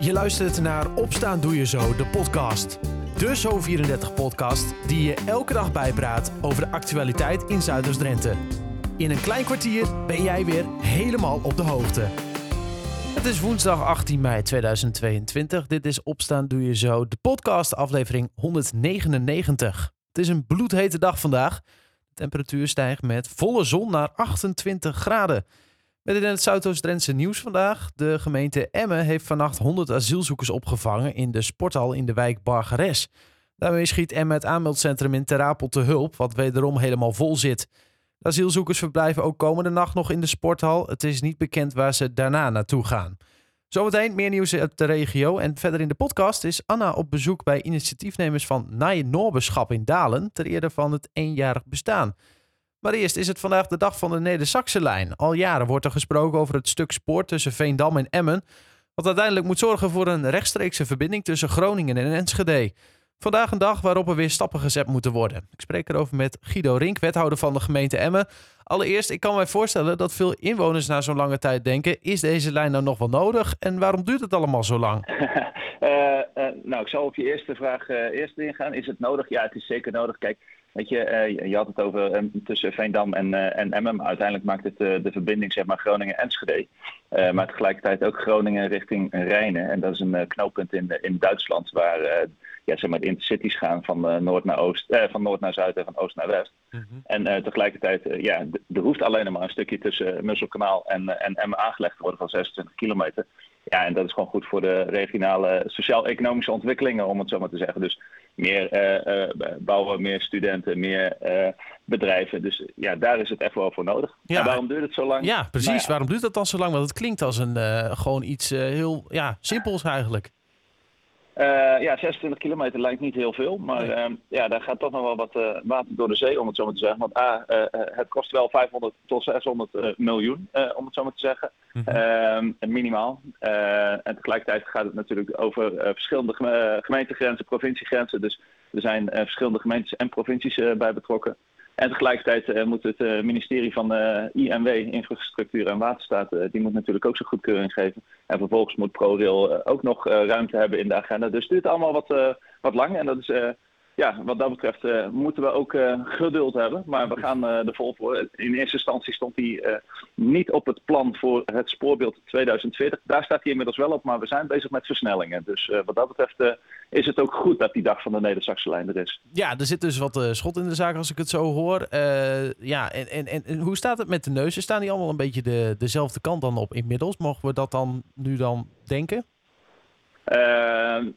Je luistert naar Opstaan Doe Je Zo, de podcast. De Zo34-podcast die je elke dag bijpraat over de actualiteit in Zuiders-Drenthe. In een klein kwartier ben jij weer helemaal op de hoogte. Het is woensdag 18 mei 2022. Dit is Opstaan Doe Je Zo, de podcast aflevering 199. Het is een bloedhete dag vandaag. De temperatuur stijgt met volle zon naar 28 graden. Met in het Zuidoost-Drentse nieuws vandaag. De gemeente Emmen heeft vannacht 100 asielzoekers opgevangen in de sporthal in de wijk Bargeres. Daarmee schiet Emmen het aanmeldcentrum in Terapel te hulp, wat wederom helemaal vol zit. Asielzoekers verblijven ook komende nacht nog in de sporthal. Het is niet bekend waar ze daarna naartoe gaan. Zometeen meer nieuws uit de regio. En verder in de podcast is Anna op bezoek bij initiatiefnemers van Naaie Noorbeschap in Dalen. ter ere van het eenjarig bestaan. Maar eerst is het vandaag de dag van de Neder-Saxe-lijn. Al jaren wordt er gesproken over het stuk spoor tussen Veendam en Emmen. Wat uiteindelijk moet zorgen voor een rechtstreekse verbinding tussen Groningen en Enschede. Vandaag een dag waarop er weer stappen gezet moeten worden. Ik spreek erover met Guido Rink, wethouder van de gemeente Emmen. Allereerst, ik kan mij voorstellen dat veel inwoners na zo'n lange tijd denken: is deze lijn nou nog wel nodig en waarom duurt het allemaal zo lang? uh, uh, nou, ik zal op je eerste vraag uh, eerst ingaan. Is het nodig? Ja, het is zeker nodig. Kijk, Weet je, je had het over um, tussen Veendam en, uh, en Emmen. Uiteindelijk maakt het uh, de verbinding zeg maar, Groningen-Enschede. maar tegelijkertijd ook Groningen richting Rijnen. En dat is een knooppunt in, in Duitsland waar ja, zeg maar, de intercities gaan van, noord, naar oost, van noord naar zuid en van oost naar west. Mm -hmm. En tegelijkertijd, ja, er hoeft alleen maar een stukje tussen Musselkanaal en, en Emmen aangelegd te worden van 26 kilometer. Ja, en dat is gewoon goed voor de regionale sociaal-economische ontwikkelingen, om het zo maar te zeggen. Dus meer uh, bouwen, meer studenten, meer uh, bedrijven. Dus ja, daar is het echt wel voor nodig. Ja. En waarom duurt het zo lang? Ja, precies. Nou ja. Waarom duurt het dan zo lang? Want het klinkt als een gewoon iets heel ja, simpels eigenlijk. Uh, ja, 26 kilometer lijkt niet heel veel, maar nee. uh, ja, daar gaat toch nog wel wat uh, water door de zee, om het zo maar te zeggen. Want A, het kost wel 500 tot 600 miljoen, om het zo maar te zeggen, mm -hmm. minimaal. en tegelijkertijd gaat het natuurlijk over verschillende geme gemeentegrenzen, provinciegrenzen. Dus er zijn verschillende gemeentes en provincies bij betrokken. En tegelijkertijd uh, moet het uh, ministerie van uh, INW, Infrastructuur en Waterstaat, die moet natuurlijk ook zijn goedkeuring geven. En vervolgens moet ProRail ook nog ruimte hebben in de agenda. Dus het duurt allemaal wat, wat lang. En dat is, ja, wat dat betreft moeten we ook geduld hebben. Maar we gaan er vol voor. In eerste instantie stond hij niet op het plan voor het spoorbeeld 2040. Daar staat hij inmiddels wel op, maar we zijn bezig met versnellingen. Dus wat dat betreft is het ook goed dat die dag van de Neder-Saxe lijn er is. Ja, er zit dus wat uh, schot in de zaak als ik het zo hoor. Uh, ja, en, en, en hoe staat het met de neuzen? Staan die allemaal een beetje de, dezelfde kant dan op inmiddels? Mogen we dat dan nu dan denken? Uh,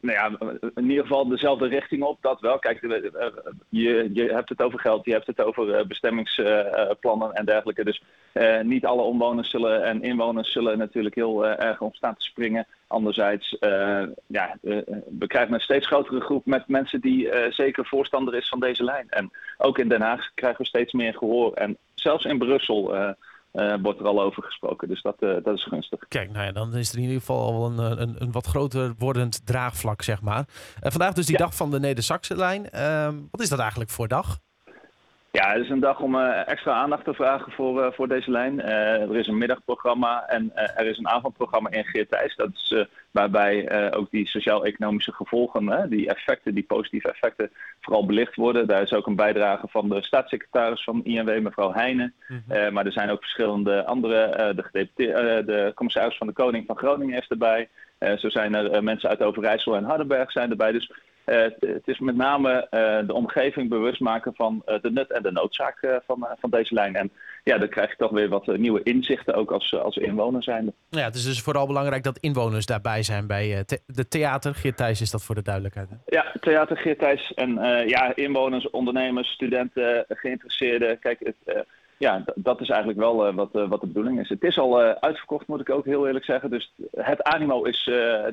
nou ja, in ieder geval dezelfde richting op, dat wel. Kijk, je, je hebt het over geld, je hebt het over bestemmingsplannen en dergelijke. Dus uh, niet alle omwoners zullen en inwoners zullen natuurlijk heel uh, erg op staan te springen. Anderzijds, uh, ja, we krijgen een steeds grotere groep met mensen die zeker voorstander is van deze lijn. En ook in Den Haag krijgen we steeds meer gehoor. En zelfs in Brussel wordt er al over gesproken. Dus dat, dat is gunstig. Kijk, nou ja, dan is er in ieder geval al een, een, een wat groter wordend draagvlak, zeg maar. vandaag dus die ja. dag van de Neder-Saxe-lijn. Ehm, wat is dat eigenlijk voor dag? Ja, het is een dag om uh, extra aandacht te vragen voor, uh, voor deze lijn. Uh, er is een middagprogramma en er is een avondprogramma in Geertijs. Dat is waarbij ook die sociaal-economische gevolgen, die effecten, die positieve effecten, vooral belicht worden. Daar is ook een bijdrage van de staatssecretaris van INW, mevrouw Heijnen. Mm -hmm. maar er zijn ook verschillende andere, de, de commissaris van de Koning van Groningen is erbij. zo zijn er mensen uit Overijssel en Hardenberg zijn erbij. Dus het is met name uh, de omgeving bewust maken van uh, de nut en de noodzaak van, van deze lijn. En ja, dan krijg je toch weer wat nieuwe inzichten, ook als, als inwoner zijn. Ja, het is dus vooral belangrijk dat inwoners daarbij zijn bij de theater. Geert Thijs is dat voor de duidelijkheid. Hè? Ja, theater Geert Thijs. En ja, inwoners, ondernemers, studenten, geïnteresseerden. Kijk, het ja, dat is eigenlijk wel uh, wat, uh, wat de bedoeling is. Het is al uh, uitverkocht, moet ik ook heel eerlijk zeggen. Dus het animo is,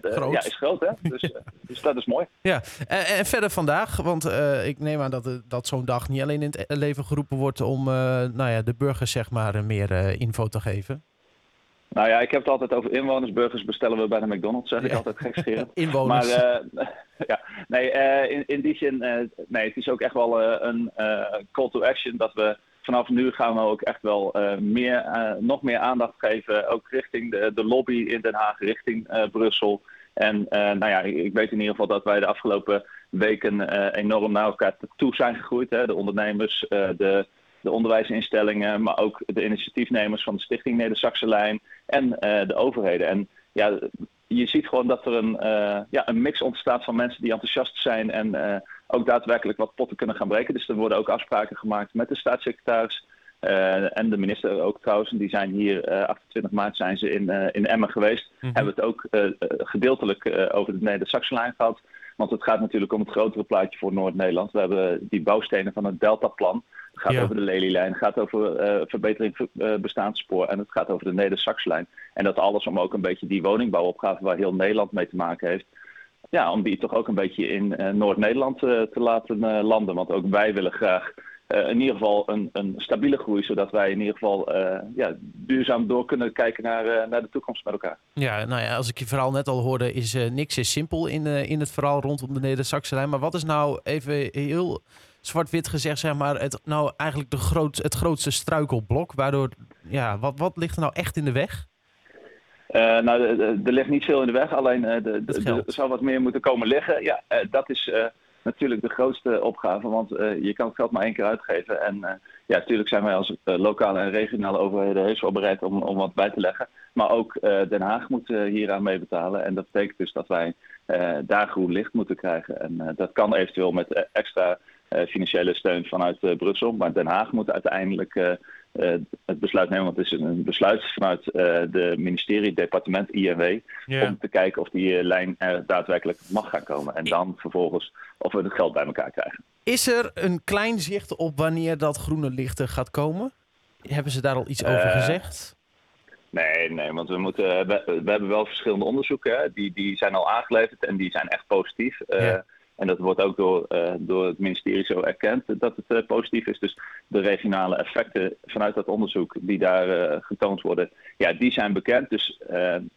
groot. Ja, is groot. Hè? Dus, dus dat is mooi. Ja, en, en verder vandaag, want ik neem aan dat, dat zo'n dag niet alleen in het leven geroepen wordt om nou ja, de burgers zeg maar, meer info te geven. Nou ja, ik heb het altijd over inwoners. Burgers bestellen we bij de McDonald's, zeg ik ja. altijd gekscherend. inwoners. Maar ja, nee, in, in die zin, nee, het is ook echt wel een call to action dat we vanaf nu gaan we ook echt wel uh, meer, uh, nog meer aandacht geven. Ook richting de, de lobby in Den Haag, richting uh, Brussel. En nou ja, ik weet in ieder geval dat wij de afgelopen weken enorm naar elkaar toe zijn gegroeid. Hè? De ondernemers, de, de onderwijsinstellingen, maar ook de initiatiefnemers van de Stichting neder Lijn en de overheden. En ja, je ziet gewoon dat er een, ja, een mix ontstaat van mensen die enthousiast zijn en ook daadwerkelijk wat potten kunnen gaan breken. Dus er worden ook afspraken gemaakt met de staatssecretaris. Uh, en de minister ook trouwens, die zijn hier uh, 28 maart zijn ze in, uh, in Emmen geweest. Mm Hebben het ook gedeeltelijk over de Neder-Saxenlijn gehad. Want het gaat natuurlijk om het grotere plaatje voor Noord-Nederland. We hebben die bouwstenen van het Deltaplan. Het gaat over de Lelylijn, het gaat over verbetering bestaanspoor en het gaat over de Neder-Saxenlijn. En dat alles om ook een beetje die woningbouwopgave waar heel Nederland mee te maken heeft ja, om die toch ook een beetje in uh, Noord-Nederland uh, te laten uh, landen. Want ook wij willen graag in ieder geval een, een, stabiele groei, zodat wij in ieder geval ja, duurzaam door kunnen kijken naar, naar de toekomst met elkaar. Ja, nou ja, als ik je verhaal net al hoorde, is niks is simpel in, in het verhaal rondom de Neder-Saxe lijn. Maar wat is nou even heel zwart-wit gezegd, zeg maar, het, nou eigenlijk de groot, het grootste struikelblok? Waardoor, ja, wat, wat ligt er nou echt in de weg? Uh, nou, er ligt niet veel in de weg, alleen uh, er zou wat meer moeten komen liggen. Ja, uh, dat is natuurlijk de grootste opgave, want je kan het geld maar één keer uitgeven. En ja, natuurlijk zijn wij als lokale en regionale overheden heus wel bereid om, om wat bij te leggen. Maar ook Den Haag moet hieraan meebetalen. En dat betekent dus dat wij daar groen licht moeten krijgen. En dat kan eventueel met extra financiële steun vanuit Brussel. Maar Den Haag moet uiteindelijk uh, het besluit nemen. Want het is een besluit vanuit uh, de ministerie, departement INW. Om te kijken of die uh, lijn er daadwerkelijk mag gaan komen. En dan vervolgens of we het geld bij elkaar krijgen. Is er een klein zicht op wanneer dat groene licht gaat komen? Hebben ze daar al iets over gezegd? Nee, nee, want we, moeten, we, we hebben wel verschillende onderzoeken. Hè? Die, die zijn al aangeleverd en die zijn echt positief. Ja. En dat wordt ook door, uh, door het ministerie zo erkend dat het uh, positief is. Dus de regionale effecten vanuit dat onderzoek die daar uh, getoond worden, ja, die zijn bekend. Dus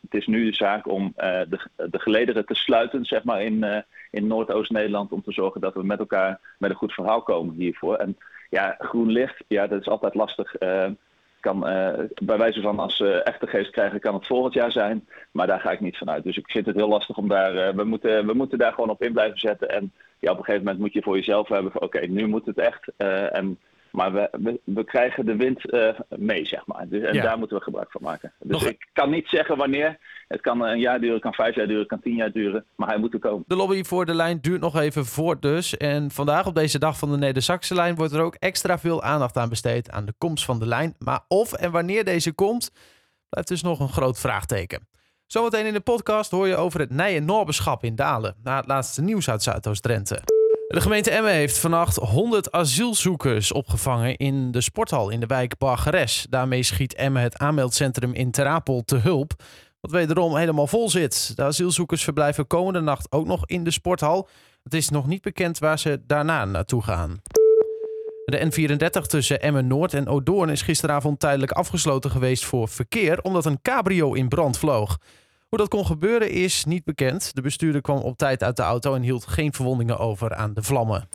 het is nu de zaak om de, de gelederen te sluiten, zeg maar, in, in Noordoost-Nederland. Om te zorgen dat we met elkaar met een goed verhaal komen hiervoor. En ja, groen licht, ja, dat is altijd lastig kan, uh, bij wijze van als ze uh, echte geest krijgen, kan het volgend jaar zijn. Maar daar ga ik niet vanuit. Dus ik vind het heel lastig om daar. Uh, we, moeten, we moeten daar gewoon op in blijven zetten. En ja, op een gegeven moment moet je voor jezelf hebben: oké, nu moet het echt. en maar we, we, krijgen de wind uh, mee, zeg maar. Dus, en daar moeten we gebruik van maken. Dus Nog... ik kan niet zeggen wanneer. Het kan een jaar duren, kan vijf jaar duren, kan tien jaar duren. Maar hij moet er komen. De lobby voor de lijn duurt nog even voort dus. En vandaag op deze dag van de neder lijn wordt er ook extra veel aandacht aan besteed aan de komst van de lijn. Maar of en wanneer deze komt, blijft dus nog een groot vraagteken. Zometeen in de podcast hoor je over het Nijen Norbeschap in Dalen. Na het laatste nieuws uit Zuidoost-Drenthe. De gemeente Emmen heeft vannacht 100 asielzoekers opgevangen in de sporthal in de wijk Bargeres. Daarmee schiet Emmen het aanmeldcentrum in Terapel te hulp, wat wederom helemaal vol zit. De asielzoekers verblijven komende nacht ook nog in de sporthal. Het is nog niet bekend waar ze daarna naartoe gaan. De N34 tussen Emmen Noord en Odoorn is gisteravond tijdelijk afgesloten geweest voor verkeer omdat een cabrio in brand vloog. Hoe dat kon gebeuren is niet bekend. De bestuurder kwam op tijd uit de auto en hield geen verwondingen over aan de vlammen.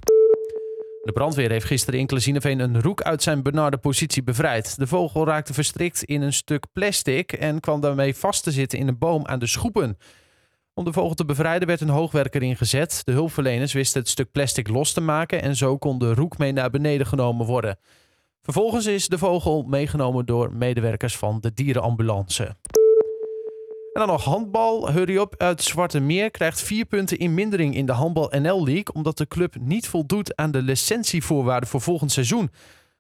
De brandweer heeft gisteren in Klezineveen een roek uit zijn benarde positie bevrijd. De vogel raakte verstrikt in een stuk plastic en kwam daarmee vast te zitten in een boom aan de schoepen. Om de vogel te bevrijden werd een hoogwerker ingezet. De hulpverleners wisten het stuk plastic los te maken en zo kon de roek mee naar beneden genomen worden. Vervolgens is de vogel meegenomen door medewerkers van de dierenambulance. En dan nog handbal. Hurry op uit Zwarte Meer krijgt vier punten in mindering in de Handbal NL League. Omdat de club niet voldoet aan de licentievoorwaarden voor volgend seizoen.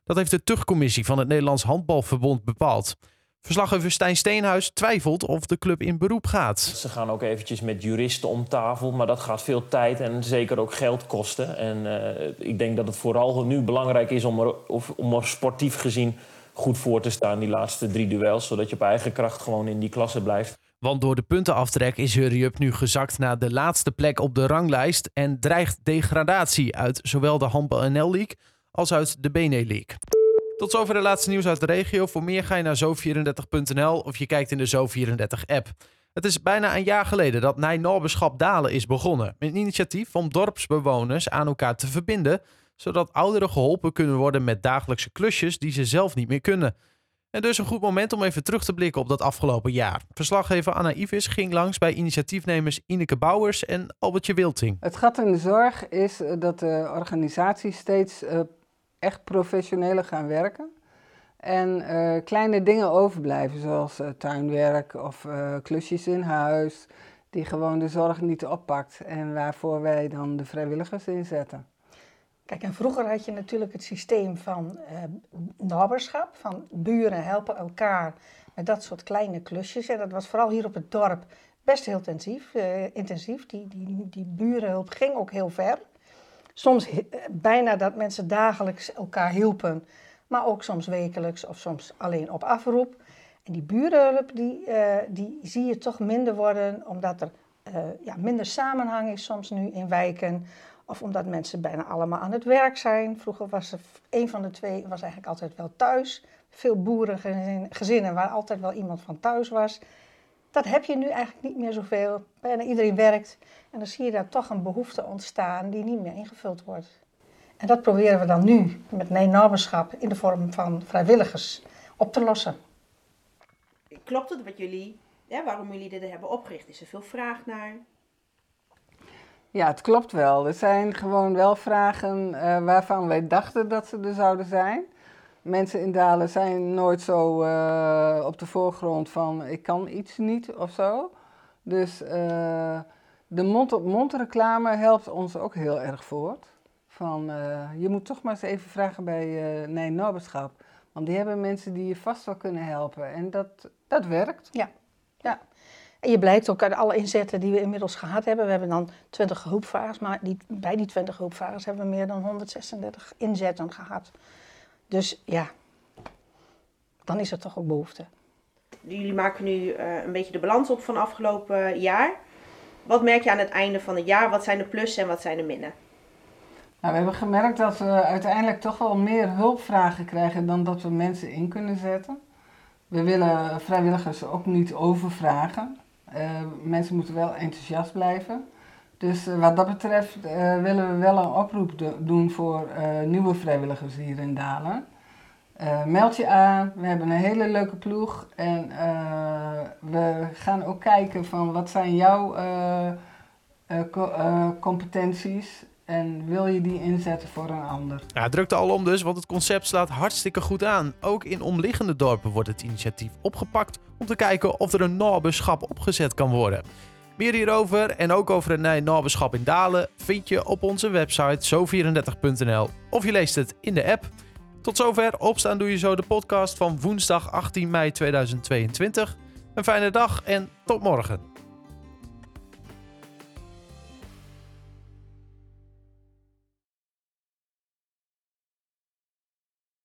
Dat heeft de tuchtcommissie van het Nederlands Handbalverbond bepaald. Verslaggever Stijn Steenhuis twijfelt of de club in beroep gaat. Ze gaan ook eventjes met juristen om tafel, maar dat gaat veel tijd en zeker ook geld kosten. En uh, ik denk dat het vooral nu belangrijk is om er, om er sportief gezien goed voor te staan, die laatste drie duels. Zodat je op eigen kracht gewoon in die klasse blijft. Want door de puntenaftrek is Hurry Up nu gezakt naar de laatste plek op de ranglijst en dreigt degradatie uit zowel de Handbal NL League als uit de Bene League. Tot zover de laatste nieuws uit de regio. Voor meer ga je naar zo34.nl of je kijkt in de Zo34-app. Het is bijna een jaar geleden dat Nijnorbeschap Dalen is begonnen. Een initiatief om dorpsbewoners aan elkaar te verbinden, zodat ouderen geholpen kunnen worden met dagelijkse klusjes die ze zelf niet meer kunnen. En dus een goed moment om even terug te blikken op dat afgelopen jaar. Verslaggever Anna Ivis ging langs bij initiatiefnemers Ineke Bouwers en Albertje Wilting. Het gat in de zorg is eh, dat de organisaties steeds uh, echt professioneler gaan werken. En uh, kleine dingen overblijven, zoals tuinwerk of klusjes in huis, die gewoon de zorg niet oppakt en waarvoor wij dan de vrijwilligers inzetten. Kijk, en vroeger had je natuurlijk het systeem van uh, naberschap, van buren helpen elkaar met dat soort kleine klusjes. En dat was vooral hier op het dorp best heel intensief. Uh, intensief. Die, die, die burenhulp ging ook heel ver. Soms uh, bijna dat mensen dagelijks elkaar hielpen, maar ook soms wekelijks of soms alleen op afroep. En die burenhulp, die, die zie je toch minder worden, omdat er ja, minder samenhang is soms nu in wijken of omdat mensen bijna allemaal aan het werk zijn. Vroeger was er een van de twee was eigenlijk altijd wel thuis. Veel boerengezinnen waar altijd wel iemand van thuis was. Dat heb je nu eigenlijk niet meer zoveel. Bijna iedereen werkt. En dan zie je daar toch een behoefte ontstaan die niet meer ingevuld wordt. En dat proberen we dan nu met nee naberschap in de vorm van vrijwilligers op te lossen. Klopt het wat jullie, waarom jullie dit hebben opgericht? Is er veel vraag naar? Ja, het klopt wel. Er zijn gewoon wel vragen uh, waarvan wij dachten dat ze er zouden zijn. Mensen in Dalen zijn nooit zo uh, op de voorgrond van ik kan iets niet of zo. Dus uh, de mond-op-mond reclame helpt ons ook heel erg voort. Van je moet toch maar eens even vragen bij uh, Nee. Want die hebben mensen die je vast wel kunnen helpen. En dat, dat werkt. Ja, ja. En je blijkt ook uit alle inzetten die we inmiddels gehad hebben. We hebben dan 20 hulpvragers, maar die, bij die 20 hulpvragers hebben we meer dan 136 inzetten gehad. Dus ja, dan is er toch ook behoefte. Jullie maken nu uh, een beetje de balans op van afgelopen jaar. Wat merk je aan het einde van het jaar? Wat zijn de plussen en wat zijn de minnen? Nou, we hebben gemerkt dat we uiteindelijk toch wel meer hulpvragen krijgen dan dat we mensen in kunnen zetten. We willen vrijwilligers ook niet overvragen. Uh, mensen moeten wel enthousiast blijven. Dus uh, wat dat betreft uh, willen we wel een oproep doen voor nieuwe vrijwilligers hier in Dalen. meld je aan, we hebben een hele leuke ploeg en we gaan ook kijken van wat zijn jouw co competenties en wil je die inzetten voor een ander? Ja, drukte al om dus, want het concept slaat hartstikke goed aan. Ook in omliggende dorpen wordt het initiatief opgepakt om te kijken of er een naberschap opgezet kan worden. Meer hierover en ook over het naberschap in Dalen vind je op onze website zo34.nl of je leest het in de app. Tot zover Opstaan Doe Je Zo, de podcast van woensdag 18 mei 2022. Een fijne dag en tot morgen.